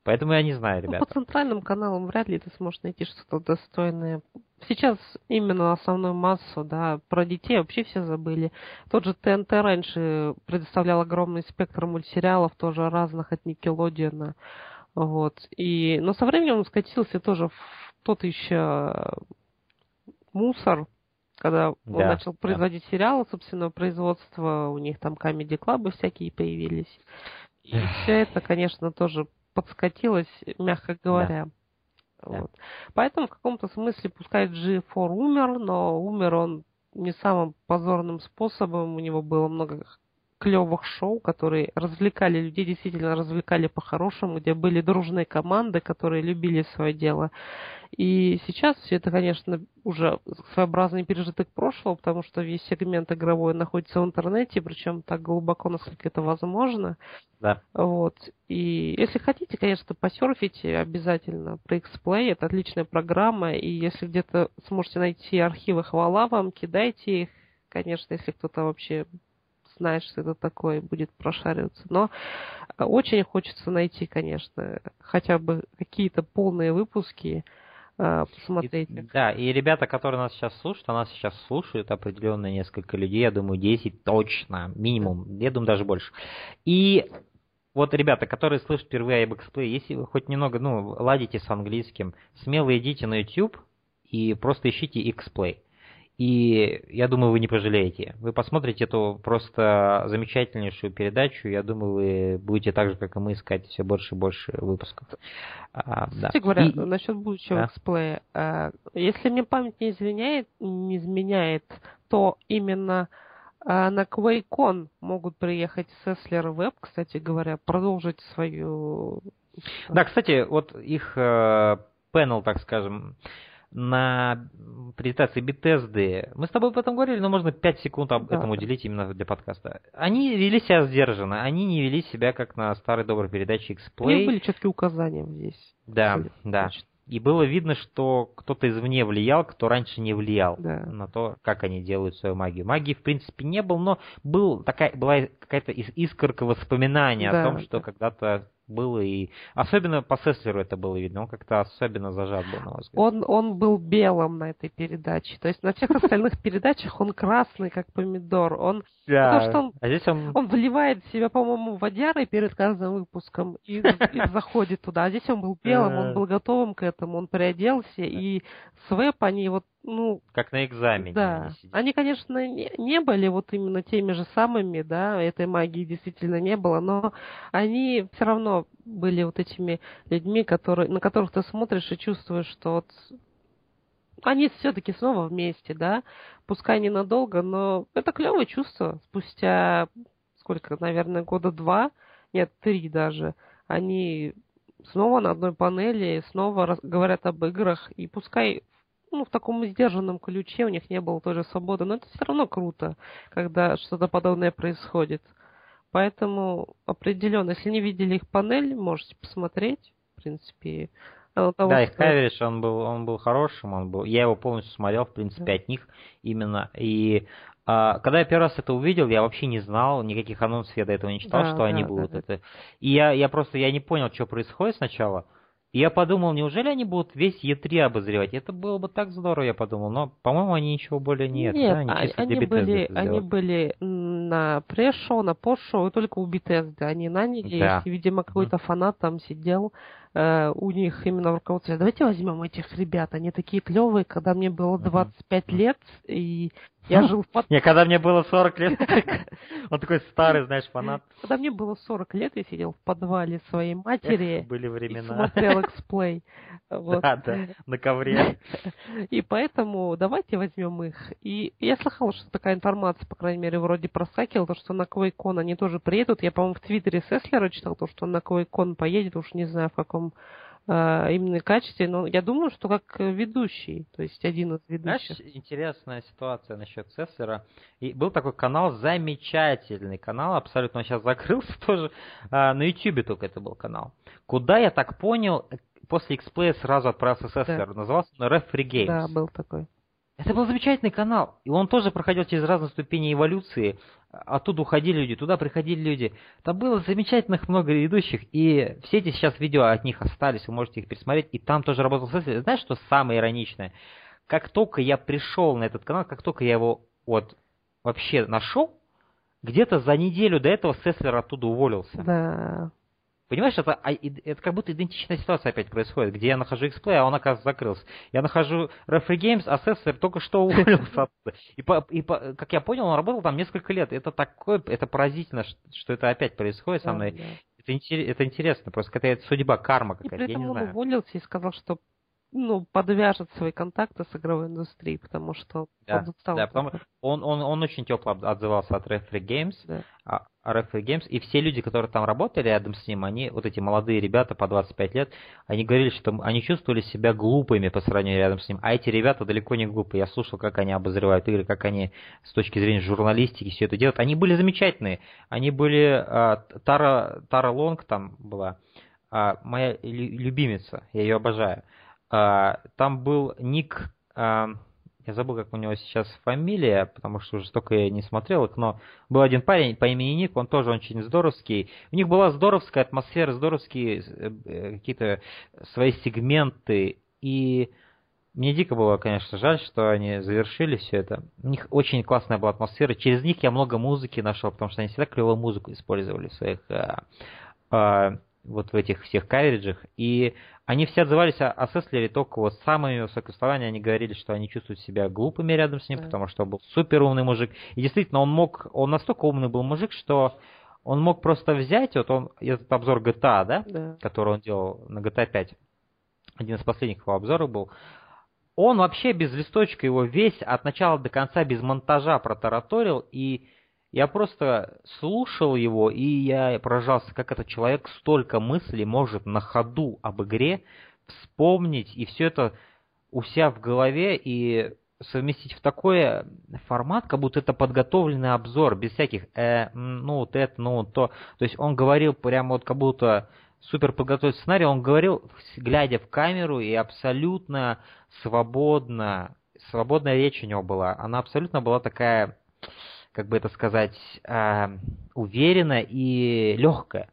[SPEAKER 1] Поэтому я не знаю, ребята.
[SPEAKER 2] Ну, по центральным каналам вряд ли ты сможешь найти что-то достойное. Сейчас именно основную массу, да, про детей вообще все забыли. Тот же ТНТ раньше предоставлял огромный спектр мультсериалов, тоже разных от Никелодиана. Вот. И, но со временем он скатился тоже в тот еще мусор, когда он да, начал производить да. сериалы собственного производства, у них там комедий-клабы всякие появились. И все это, конечно, тоже подскатилась, мягко говоря. Да. Вот. Да. Поэтому в каком-то смысле, пускай G4 умер, но умер он не самым позорным способом. У него было много клевых шоу, которые развлекали людей, действительно развлекали по-хорошему, где были дружные команды, которые любили свое дело. И сейчас все это, конечно, уже своеобразный пережиток прошлого, потому что весь сегмент игровой находится в интернете, причем так глубоко, насколько это возможно.
[SPEAKER 1] Да.
[SPEAKER 2] Вот. И если хотите, конечно, посерфите обязательно про X-Play, это отличная программа, и если где-то сможете найти архивы, хвала вам, кидайте их, конечно, если кто-то вообще знает, что это такое, будет прошариваться. Но э, очень хочется найти, конечно, хотя бы какие-то полные выпуски, э, посмотреть. И,
[SPEAKER 1] да, и ребята, которые нас сейчас слушают, а нас сейчас слушают определенно несколько людей, я думаю, 10 точно, минимум, я думаю, даже больше. И вот, ребята, которые слышат впервые об X-Play, если вы хоть немного, ну, ладите с английским, смело идите на YouTube и просто ищите X-Play. И я думаю, вы не пожалеете. Вы посмотрите эту просто замечательнейшую передачу. Я думаю, вы будете так же, как и мы, искать все больше и больше выпусков.
[SPEAKER 2] А, Кстати да. говоря, и... насчет будущего да. эксплея. А, если мне память не изменяет, не изменяет, то именно а, на QuakeCon могут приехать Сеслер Веб, кстати говоря, продолжить свою...
[SPEAKER 1] Да, кстати, вот их э, панел, так скажем, на презентации Bethesda, мы с тобой об этом говорили, но можно 5 секунд об
[SPEAKER 2] Да.
[SPEAKER 1] этом уделить именно для подкаста. Они вели себя сдержанно, они не вели себя как на старой доброй передаче
[SPEAKER 2] У них
[SPEAKER 1] X-Play.
[SPEAKER 2] были четкие указания здесь.
[SPEAKER 1] Да,
[SPEAKER 2] Абсолютно
[SPEAKER 1] да. И было видно, что кто-то извне влиял, кто раньше не влиял
[SPEAKER 2] Да.
[SPEAKER 1] на то, как они делают свою магию. Магии, в принципе, не было, но был такая, была какая-то ис- искорка воспоминания
[SPEAKER 2] Да,
[SPEAKER 1] о том, что
[SPEAKER 2] да.
[SPEAKER 1] когда-то было и... Особенно по Сеслеру это было видно, он как-то особенно зажат был, на мой взгляд.
[SPEAKER 2] Он, он был белым на этой передаче. То есть на всех остальных передачах он красный, как помидор. Он,
[SPEAKER 1] Да.
[SPEAKER 2] потому что он-
[SPEAKER 1] А здесь он...
[SPEAKER 2] он вливает в себя, по-моему, водярой перед каждым выпуском и, и заходит туда. А здесь он был белым, он был готовым к этому, он приоделся. И Свеп, они вот, ну,
[SPEAKER 1] Как на экзамене.
[SPEAKER 2] Да.
[SPEAKER 1] они.
[SPEAKER 2] Они, конечно, не, не были вот именно теми же самыми, да, этой магии действительно не было, но они все равно были вот этими людьми, которые, на которых ты смотришь и чувствуешь, что вот они все-таки снова вместе, да, пускай ненадолго, но это клевое чувство. Спустя сколько, наверное, года два, нет, три даже, они снова на одной панели, снова раз- говорят об играх, и пускай ну, в таком сдержанном ключе у них не было той же свободы, но это все равно круто, когда что-то подобное происходит. Поэтому определенно, если не видели их панель, можете посмотреть, в принципе. оно того
[SPEAKER 1] Да, их
[SPEAKER 2] стоит.
[SPEAKER 1] каверидж, он был, он был хорошим, он был, я его полностью смотрел, в принципе,
[SPEAKER 2] Да.
[SPEAKER 1] от них именно. И а, когда я первый раз это увидел, я вообще не знал, никаких анонсов я до этого не читал,
[SPEAKER 2] Да,
[SPEAKER 1] что они
[SPEAKER 2] да,
[SPEAKER 1] будут
[SPEAKER 2] да,
[SPEAKER 1] это. И я, я просто, я не понял, что происходит сначала. И я подумал, неужели они будут весь Е3 обозревать? Это было бы так здорово, я подумал. Но, по-моему, они ничего более нет.
[SPEAKER 2] Нет,
[SPEAKER 1] да? они,
[SPEAKER 2] а- они, были, они были на пресс-шоу, на пост-шоу, и только у Bethesda. Они наняли
[SPEAKER 1] Да.
[SPEAKER 2] и, видимо, какой-то фанат там сидел э, у них именно в руководстве. Давайте возьмем этих ребят, они такие клевые, когда мне было
[SPEAKER 1] Мгм.
[SPEAKER 2] 25 лет, и я жил в под...
[SPEAKER 1] Не, когда мне было 40 лет, (laughs) он такой старый, знаешь, фанат.
[SPEAKER 2] Когда мне было 40 лет, я сидел в подвале своей матери
[SPEAKER 1] Были
[SPEAKER 2] и
[SPEAKER 1] времена.
[SPEAKER 2] смотрел эксплей. Вот.
[SPEAKER 1] Да, да, на ковре.
[SPEAKER 2] И поэтому давайте возьмем их. И я слыхала, что такая информация, по крайней мере, вроде проскакивала, то, что на QuakeCon они тоже приедут. Я, по-моему, в Твиттере Сеслера читал, то, что он на QuakeCon поедет, уж не знаю в каком именно качестве, но я думаю, что как ведущий, то есть один из
[SPEAKER 1] Знаешь,
[SPEAKER 2] ведущих.
[SPEAKER 1] интересная ситуация насчет Сессера. И был такой канал, замечательный канал, абсолютно он сейчас закрылся (laughs) тоже. а, на YouTube только это был канал. Куда я так понял, э, после X-Play сразу отправился Сессер. Назывался он Referee Games.
[SPEAKER 2] Да, был такой.
[SPEAKER 1] Это был замечательный канал. И он тоже проходил через разные ступени эволюции. Оттуда уходили люди, туда приходили люди. Там было замечательных много ведущих. И все эти сейчас видео от них остались, вы можете их пересмотреть. И там тоже работал Сессер. Знаешь, что самое ироничное? Как только я пришел на этот канал, как только я его вот вообще нашел, где-то за неделю до этого Сеслер оттуда уволился.
[SPEAKER 2] Да.
[SPEAKER 1] Понимаешь, это, а, это как будто идентичная ситуация опять происходит, где я нахожу X-Play, а он, оказывается, закрылся. Я нахожу Referee Games, а Сессор только что (laughs) уволился. И, по, и по- как я понял, он работал там несколько лет. Это такое, это поразительно, что это опять происходит со
[SPEAKER 2] да,
[SPEAKER 1] мной.
[SPEAKER 2] да.
[SPEAKER 1] Это, интерес- это интересно, просто какая-то судьба, карма
[SPEAKER 2] И
[SPEAKER 1] какая-то, я не
[SPEAKER 2] он
[SPEAKER 1] знаю.
[SPEAKER 2] уволился и сказал, что ну, подвяжет свои контакты с игровой индустрией, потому что
[SPEAKER 1] Да,
[SPEAKER 2] он
[SPEAKER 1] да, потому-. Он, он, он очень тепло отзывался от Referee Games,
[SPEAKER 2] Да.
[SPEAKER 1] а, Referee Games, и все люди, которые там работали рядом с ним, они, вот эти молодые ребята по 25 лет, они говорили, что они чувствовали себя глупыми по сравнению рядом с ним, а эти ребята далеко не глупые. Я слушал, как они обозревают игры, как они с точки зрения журналистики все это делают. Они были замечательные. Они были... а, Тара, Тара Лонг там была, а, моя лю- любимица, я ее обожаю. А, Там был ник... а, я забыл, как у него сейчас фамилия, потому что уже столько я не смотрел их, но был один парень по имени Ник, он тоже очень здоровский. У них была здоровская атмосфера, здоровские э, э, какие-то свои сегменты. И мне дико было, конечно, жаль, что они завершили все это. У них очень классная была атмосфера. Через них я много музыки нашел, потому что они всегда клевую музыку использовали в своих а, а, вот в этих всех кавериджах. И они все отзывались о, о Сеслере только вот самыми высокими словами. Они говорили, что они чувствуют себя глупыми рядом с ним,
[SPEAKER 2] Да.
[SPEAKER 1] потому что он был супер умный мужик. И действительно, он мог, он настолько умный был мужик, что он мог просто взять, вот он, этот обзор GTA, да,
[SPEAKER 2] Да.
[SPEAKER 1] который он делал на GTA 5, один из последних его обзоров был, он вообще без листочка его весь от начала до конца без монтажа протараторил, и я просто слушал его, и я поражался, как этот человек столько мыслей может на ходу об игре вспомнить, и все это у себя в голове и совместить в такой формат, как будто это подготовленный обзор, без всяких, э, ну вот это, ну вот то. То есть он говорил прямо вот как будто супер подготовленный сценарий, он говорил, глядя в камеру, и абсолютно свободно, свободная речь у него была. Она абсолютно была такая, как бы это сказать, э, уверенная и легкая.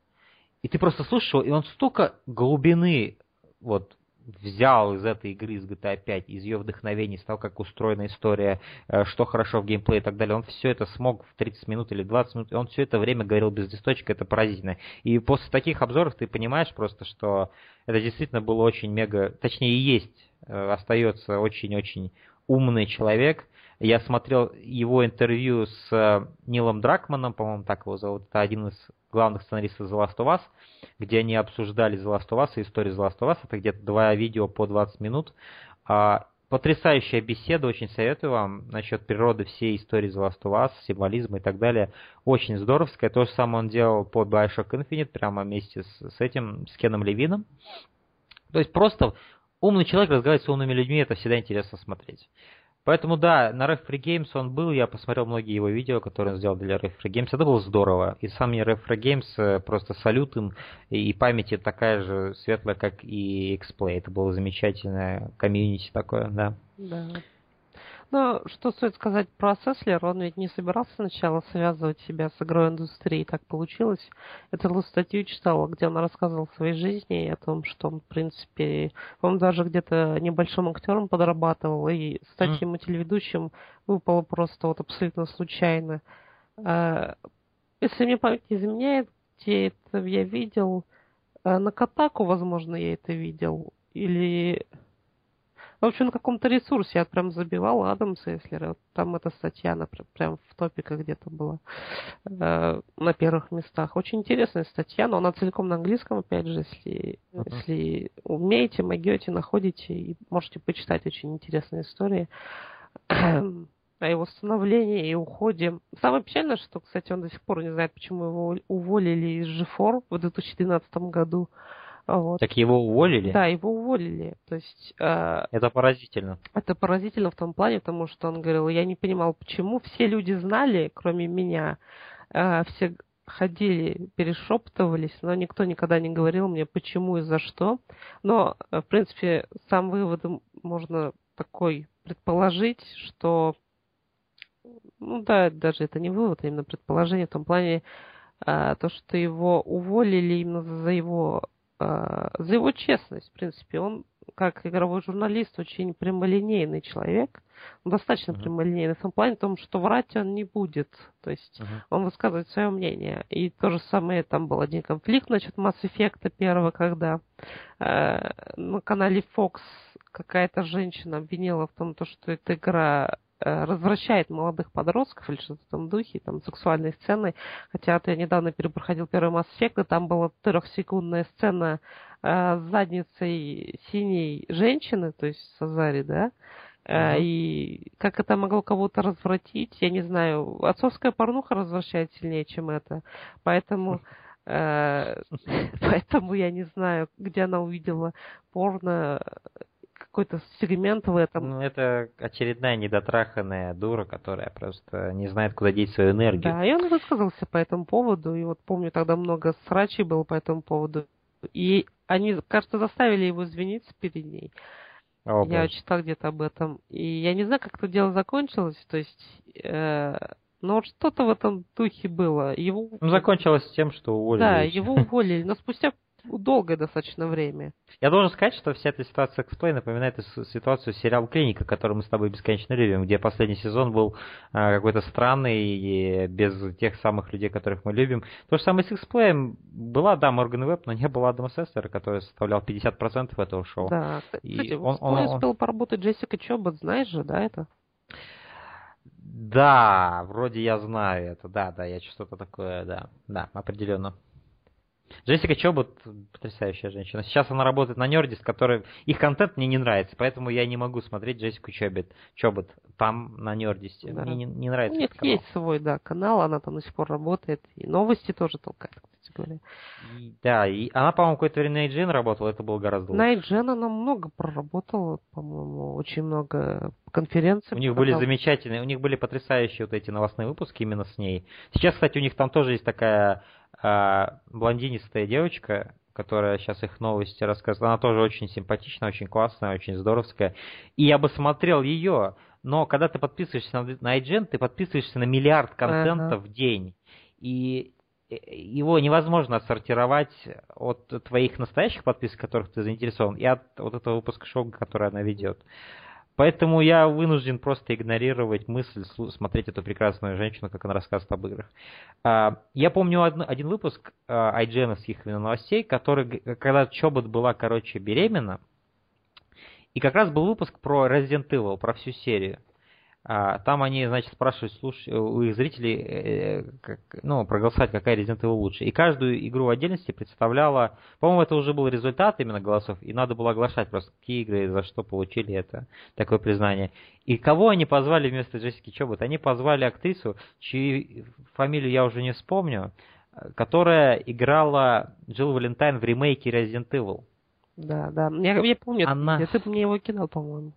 [SPEAKER 1] И ты просто слушал, и он столько глубины вот взял из этой игры, из GTA 5, из ее вдохновений, того, как устроена история, э, что хорошо в геймплее и так далее, он все это смог в 30 минут или 20 минут, он все это время говорил без листочка, это поразительно. И после таких обзоров ты понимаешь просто, что это действительно было очень мега, точнее и есть, э, остается очень-очень умный человек. Я смотрел его интервью с э, Нилом Дракманом, по-моему, так его зовут, это один из главных сценаристов The Last of Us, где они обсуждали The Last of Us и историю The Last of Us. Это где-то два видео по 20 минут. А, потрясающая беседа, очень советую вам насчет природы всей истории The Last of Us, символизма и так далее. Очень здоровская. То же самое он делал по Bioshock Infinite, прямо вместе с, с этим, с Кеном Левином. То есть просто умный человек разговаривает с умными людьми, это всегда интересно смотреть. Поэтому да, на Ref Free Games он был, я посмотрел многие его видео, которые он сделал для Ref Free Games, это было здорово. И сам мне Ref Free Games э, просто салют им, и памяти такая же светлая, как и X-Play. Это было замечательное комьюнити такое, да.
[SPEAKER 2] Да. Но что стоит сказать про Сеслер, он ведь не собирался сначала связывать себя с игровой индустрией, так получилось. Целую статью читала, где он рассказывал о своей жизни и о том, что он, в принципе, он даже где-то небольшом актером подрабатывал, и стать ему телеведущим выпало просто вот абсолютно случайно. А, если мне память не изменяет, где это я видел, а, на Катаку, возможно, я это видел, или в общем, на каком-то ресурсе я прям забивал Адам Сеслера. Вот там эта статья на, прям в топиках где-то была э, на первых местах. Очень интересная статья, но она целиком на английском, опять же, если, uh-huh. если умеете, могете, находите и можете почитать очень интересные истории (clears throat) о его становлении и уходе. Самое печальное, что, кстати, он до сих пор не знает, почему его уволили из G4 в 2012 году. Вот.
[SPEAKER 1] Так его уволили?
[SPEAKER 2] Да, его уволили. То есть, э,
[SPEAKER 1] это поразительно.
[SPEAKER 2] Это поразительно в том плане, потому что он говорил, я не понимал, почему все люди знали, кроме меня, э, все ходили, перешептывались, но никто никогда не говорил мне, почему и за что. Но, э, в принципе, сам вывод можно такой предположить, что, ну да, даже это не вывод, а именно предположение в том плане, э, то, что его уволили именно за его за его честность, в принципе. Он, как игровой журналист, очень прямолинейный человек. Он достаточно uh-huh. прямолинейный в том плане, в том, что врать он не будет. То есть uh-huh. он высказывает свое мнение. И то же самое, там был один конфликт насчет Mass Effect первого, когда э, на канале Fox какая-то женщина обвинила в том, что эта игра развращает молодых подростков или что-то в этом духе, там сексуальные сцены. Хотя вот я недавно перепроходил первый Mass Effect, и там была трехсекундная сцена э, с задницей синей женщины, то есть Сазари, да, Uh-huh. И как это могло кого-то развратить, я не знаю. Отцовская порнуха развращает сильнее, чем это. Поэтому, э, (laughs) поэтому я не знаю, где она увидела порно какой-то сегмент в этом.
[SPEAKER 1] Ну, это очередная недотраханная дура, которая просто не знает, куда деть свою энергию.
[SPEAKER 2] Да, и он высказался по этому поводу, и вот помню, тогда много срачей было по этому поводу. И они, кажется, заставили его извиниться перед ней. О, я читал где-то об этом. И я не знаю, как это дело закончилось. То есть, э, но что-то в этом духе было. Его...
[SPEAKER 1] Ну, закончилось тем, что уволили.
[SPEAKER 2] Да, его уволили. Но спустя долгое достаточно время.
[SPEAKER 1] Я должен сказать, что вся эта ситуация X-Play напоминает ситуацию сериала «Клиника», который мы с тобой бесконечно любим, где последний сезон был а, какой-то странный и без тех самых людей, которых мы любим. То же самое с X-Play. Была, да, Морган Веб, но не было Адама Сестера, который составлял 50% этого шоу.
[SPEAKER 2] Да, кстати, он, он, он успел поработать Джессика Чобот, знаешь же, да, это?
[SPEAKER 1] Да, вроде я знаю это, да, да, я что-то такое, да, да, определенно. Джессика Чобот потрясающая женщина. Сейчас она работает на Нердис, который их контент мне не нравится, поэтому я не могу смотреть Джессику Чобот. Чобот там на Нердисте. Да. Мне не, не нравится.
[SPEAKER 2] Нет, есть свой, да, канал, она там до сих пор работает. И новости тоже толкает, кстати говоря.
[SPEAKER 1] И, да, и она, по-моему, какое-то время на IGN работала, это было гораздо
[SPEAKER 2] лучше. На IGN она много проработала, по-моему, очень много конференций.
[SPEAKER 1] У них были замечательные, у них были потрясающие вот эти новостные выпуски именно с ней. Сейчас, кстати, у них там тоже есть такая а, блондинистая девочка, которая сейчас их новости рассказывает, она тоже очень симпатичная, очень классная, очень здоровская. И я бы смотрел ее, но когда ты подписываешься на, на IGN, ты подписываешься на миллиард контента uh-huh. в день. И его невозможно отсортировать от твоих настоящих подписок, которых ты заинтересован, и от вот этого выпуска шоу, который она ведет. Поэтому я вынужден просто игнорировать мысль смотреть эту прекрасную женщину, как она рассказывает об играх. А, я помню один выпуск IGN их новостей, который, когда Чобот была, короче, беременна, и как раз был выпуск про Resident Evil, про всю серию. А, там они, значит, спрашивают слуш... у их зрителей, э, как, ну, проголосовать, какая Resident Evil лучше. И каждую игру в отдельности представляла, по-моему, это уже был результат именно голосов, и надо было оглашать просто, какие игры за что получили это, такое признание. И кого они позвали вместо Джессики Чобот? Они позвали актрису, чью фамилию я уже не вспомню, которая играла Джилл Валентайн в ремейке Resident Evil.
[SPEAKER 2] Да, да. Я, я помню, она... ты мне его кидал, по-моему.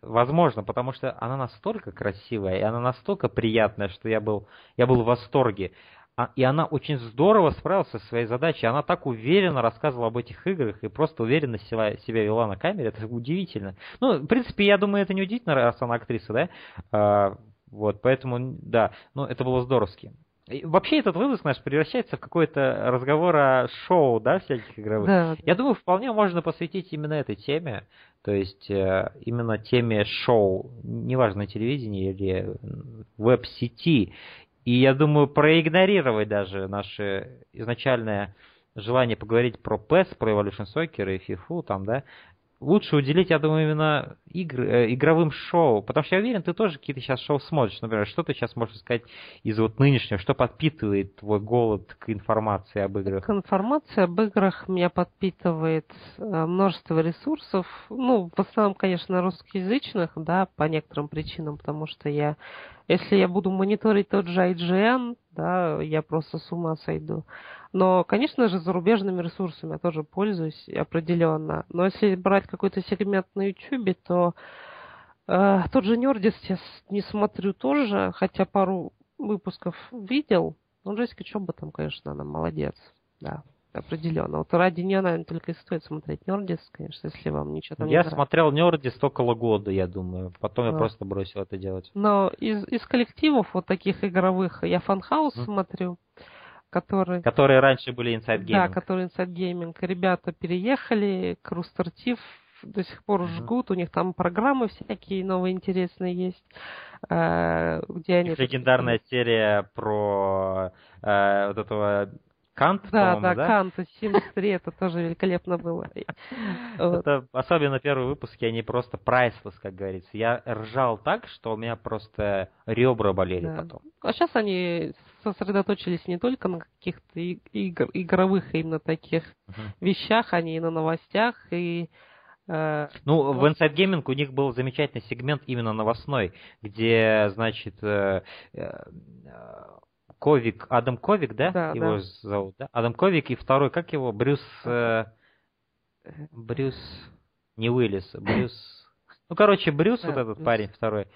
[SPEAKER 1] Возможно, потому что она настолько красивая, и она настолько приятная, что я был, я был в восторге. А, и она очень здорово справилась со своей задачей. Она так уверенно рассказывала об этих играх и просто уверенно себя, себя вела на камере. Это удивительно. Ну, в принципе, я думаю, это не удивительно, раз она актриса, да? А, вот, поэтому, да, ну, это было здоровски. Вообще этот выпуск наш превращается в какой-то разговор о шоу, да, всяких игровых. Да. Я думаю, вполне можно посвятить именно этой теме, то есть э, именно теме шоу, неважно, на телевидении или веб-сети. И я думаю, проигнорировать даже наше изначальное желание поговорить про PES, про Evolution Soccer и FIFA, там, да, лучше уделить, я думаю, именно игр, э, игровым шоу. Потому что я уверен, ты тоже какие-то сейчас шоу смотришь. Например, что ты сейчас можешь сказать из вот нынешнего, что подпитывает твой голод к информации об играх?
[SPEAKER 2] К информации об играх меня подпитывает э, множество ресурсов. Ну, в основном, конечно, русскоязычных, да, по некоторым причинам, потому что я, если я буду мониторить тот же IGN, да, я просто с ума сойду. Но, конечно же, зарубежными ресурсами я тоже пользуюсь определенно. Но если брать какой-то сегмент на YouTube, то э, тот же Нердис я не смотрю тоже, хотя пару выпусков видел. Ну, Джессика Чоба там, конечно, она молодец. Да, определенно. Вот ради нее, наверное, только и стоит смотреть Нердис, конечно, если вам ничего там
[SPEAKER 1] я не Я смотрел Нердис около года, я думаю. Потом а. я просто бросил это делать.
[SPEAKER 2] Но из, из коллективов вот таких игровых я Фанхаус mm. смотрю которые...
[SPEAKER 1] Которые раньше были Inside Gaming.
[SPEAKER 2] Да, которые Inside Gaming. Ребята переехали к Rooster Teeth, до сих пор mm-hmm. жгут, у них там программы всякие новые интересные есть. Э, где они...
[SPEAKER 1] Легендарная серия про э, вот этого Кант,
[SPEAKER 2] да, да, да, Кант, Sims (laughs) 3, это тоже великолепно было.
[SPEAKER 1] Это особенно первые выпуски, они просто прайслess, как говорится. Я ржал так, что у меня просто ребра болели потом.
[SPEAKER 2] А сейчас они сосредоточились не только на каких-то игр, игровых именно таких вещах, они и на новостях, и
[SPEAKER 1] э, ну, в Inside Gaming у них был замечательный сегмент именно новостной, где, значит, э, Ковик, Адам Ковик, да? да его да. зовут, да? Адам Ковик и второй, как его? Брюс... Э, Брюс... Не Уиллис, Брюс... (clears throat) Ну, короче, Брюс, да, вот этот Брюс. парень второй.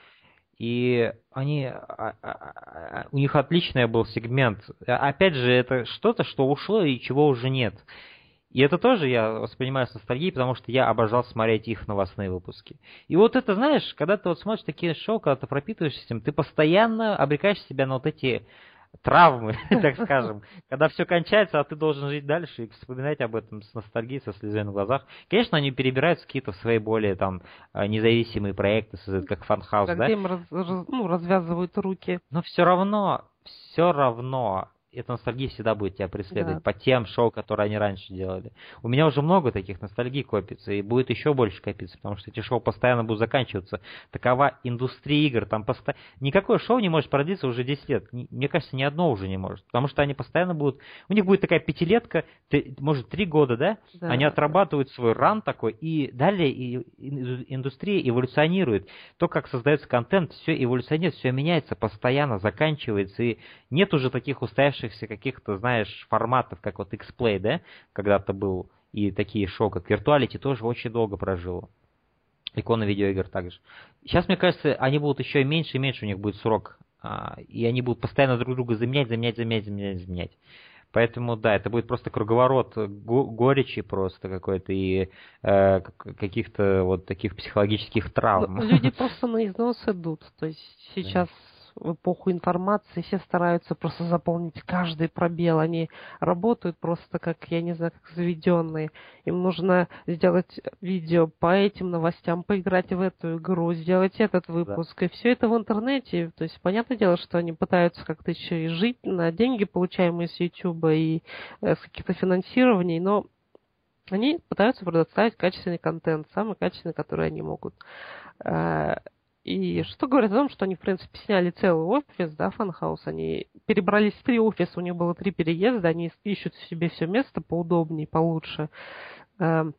[SPEAKER 1] И они... А, а, а, у них отличный был сегмент. Опять же, это что-то, что ушло и чего уже нет. И это тоже я воспринимаю с ностальгией, потому что я обожал смотреть их новостные выпуски. И вот это, знаешь, когда ты вот смотришь такие шоу, когда ты пропитываешься этим, ты постоянно обрекаешь себя на вот эти травмы, (laughs) так (laughs) скажем, когда все кончается, а ты должен жить дальше и вспоминать об этом с ностальгией, со слезой на глазах. Конечно, они перебираются какие-то свои более там а, независимые проекты, как фанхаус, да?
[SPEAKER 2] Где им раз, раз, ну, развязывают руки.
[SPEAKER 1] Но все равно, все равно эта ностальгия всегда будет тебя преследовать да. по тем шоу, которые они раньше делали. У меня уже много таких ностальгий копится, и будет еще больше копиться, потому что эти шоу постоянно будут заканчиваться. Такова индустрия игр. Там посто... Никакое шоу не может продлиться уже 10 лет. Мне кажется, ни одно уже не может. Потому что они постоянно будут... У них будет такая пятилетка, может, три года, да? да они отрабатывают свой ран такой, и далее индустрия эволюционирует. То, как создается контент, все эволюционирует, все меняется постоянно, заканчивается, и нет уже таких устоявшихся каких-то, знаешь, форматов, как вот X-Play, да, когда-то был, и такие шоу, как Virtuality, тоже очень долго прожило. Икона видеоигр также. Сейчас, мне кажется, они будут еще и меньше и меньше у них будет срок. А, и они будут постоянно друг друга заменять, заменять, заменять, заменять, заменять. Поэтому, да, это будет просто круговорот горечи просто какой-то и э, каких-то вот таких психологических травм.
[SPEAKER 2] Ну, люди (laughs) просто на износ идут. То есть сейчас в эпоху информации все стараются просто заполнить каждый пробел. Они работают просто как, я не знаю, как заведенные. Им нужно сделать видео по этим новостям, поиграть в эту игру, сделать этот выпуск. Да. И все это в интернете. То есть, понятное дело, что они пытаются как-то еще и жить на деньги, получаемые с YouTube и э, с каких-то финансирований, но они пытаются предоставить качественный контент, самый качественный, который они могут. И что говорит о том, что они, в принципе, сняли целый офис, да, фанхаус, они перебрались в три офиса, у них было три переезда, они ищут себе все место поудобнее, получше, эм,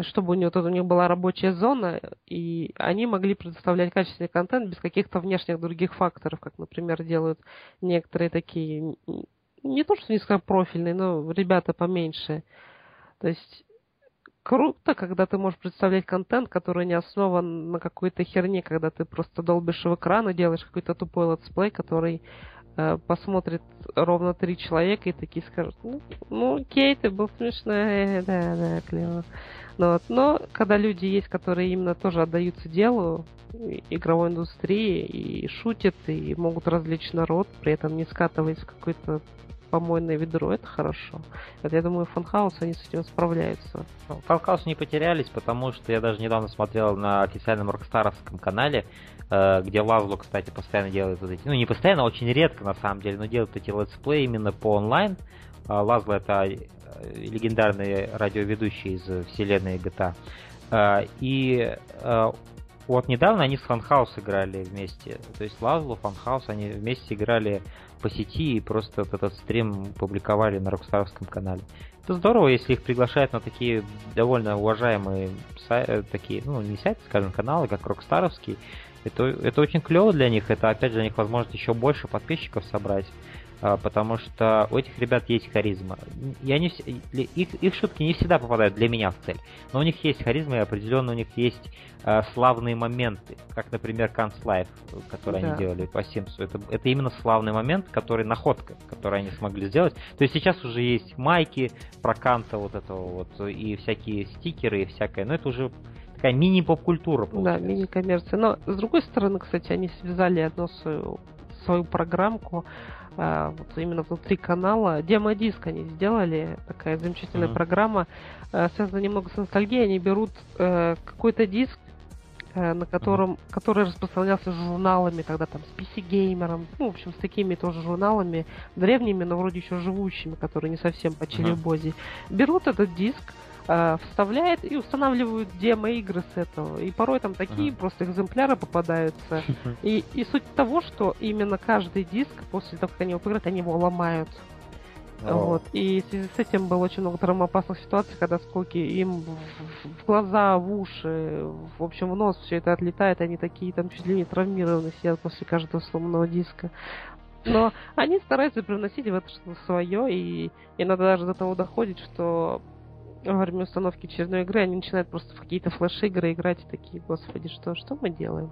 [SPEAKER 2] чтобы у них, у них была рабочая зона, и они могли предоставлять качественный контент без каких-то внешних других факторов, как, например, делают некоторые такие, не то что низкопрофильные, но ребята поменьше. То есть круто, когда ты можешь представлять контент, который не основан на какой-то херне, когда ты просто долбишь в экран и делаешь какой-то тупой летсплей, который э, посмотрит ровно три человека и такие скажут, ну, ну окей, ты был смешной, э, да, да, клево. Ну, вот. Но когда люди есть, которые именно тоже отдаются делу, игровой индустрии, и шутят, и могут развлечь народ, при этом не скатываясь в какой-то помойное ведро, это хорошо. Это, я думаю, Funhaus, они с этим справляются.
[SPEAKER 1] Ну, Funhaus не потерялись, потому что я даже недавно смотрел на официальном Rockstar овском канале, э, где Lazlow, кстати, постоянно делает вот эти, ну не постоянно, а очень редко на самом деле, но делает эти летсплеи именно по онлайн. А Lazlow это э, легендарный радиоведущий из вселенной GTA. Э, и вот недавно они с Funhaus играли вместе. То есть Lazlow, Funhaus, они вместе играли по сети и просто вот этот стрим публиковали на Rockstar овском канале. Это здорово, если их приглашают на такие довольно уважаемые э, такие, ну, не сайты, скажем, каналы, как Rockstar овский. Это, это очень клево для них, это опять же для них возможность еще больше подписчиков собрать. А, потому что у этих ребят есть харизма. Я не, их, их шутки не всегда попадают для меня в цель, но у них есть харизма и определенно у них есть э, славные моменты, как, например, Канц Life, который да. они делали по Симсу. Это, это именно славный момент, который находка, который они смогли сделать. То есть сейчас уже есть майки про Канта вот этого вот, и всякие стикеры и всякое, но это уже такая мини-поп-культура.
[SPEAKER 2] Да, мини-коммерция. Но, с другой стороны, кстати, они связали одну свою, свою программку а, вот именно внутри канала. Демо-диск они сделали, такая замечательная uh-huh. программа, а, связана немного с ностальгией. Они берут а, какой-то диск, на котором, uh-huh. который распространялся журналами, тогда там с PC Gamer, ну, в общем, с такими тоже журналами, древними, но вроде еще живущими, которые не совсем по челебозе. Uh-huh. Берут этот диск, э, вставляет и устанавливают демо-игры с этого. И порой там такие ага. просто экземпляры попадаются. (laughs) И, и суть того, что именно каждый диск, после того, как они его поиграют, они его ломают. О. Вот. И в связи с этим было очень много травмоопасных ситуаций, когда сколько им в, глаза, в уши, в общем, в нос все это отлетает, они такие там чуть ли не травмированные сидят после каждого сломанного диска. Но они стараются привносить в это что-то свое, и иногда даже до того доходит, что во время установки очередной игры они начинают просто в какие-то флеш-игры играть и такие, господи, что, что мы делаем?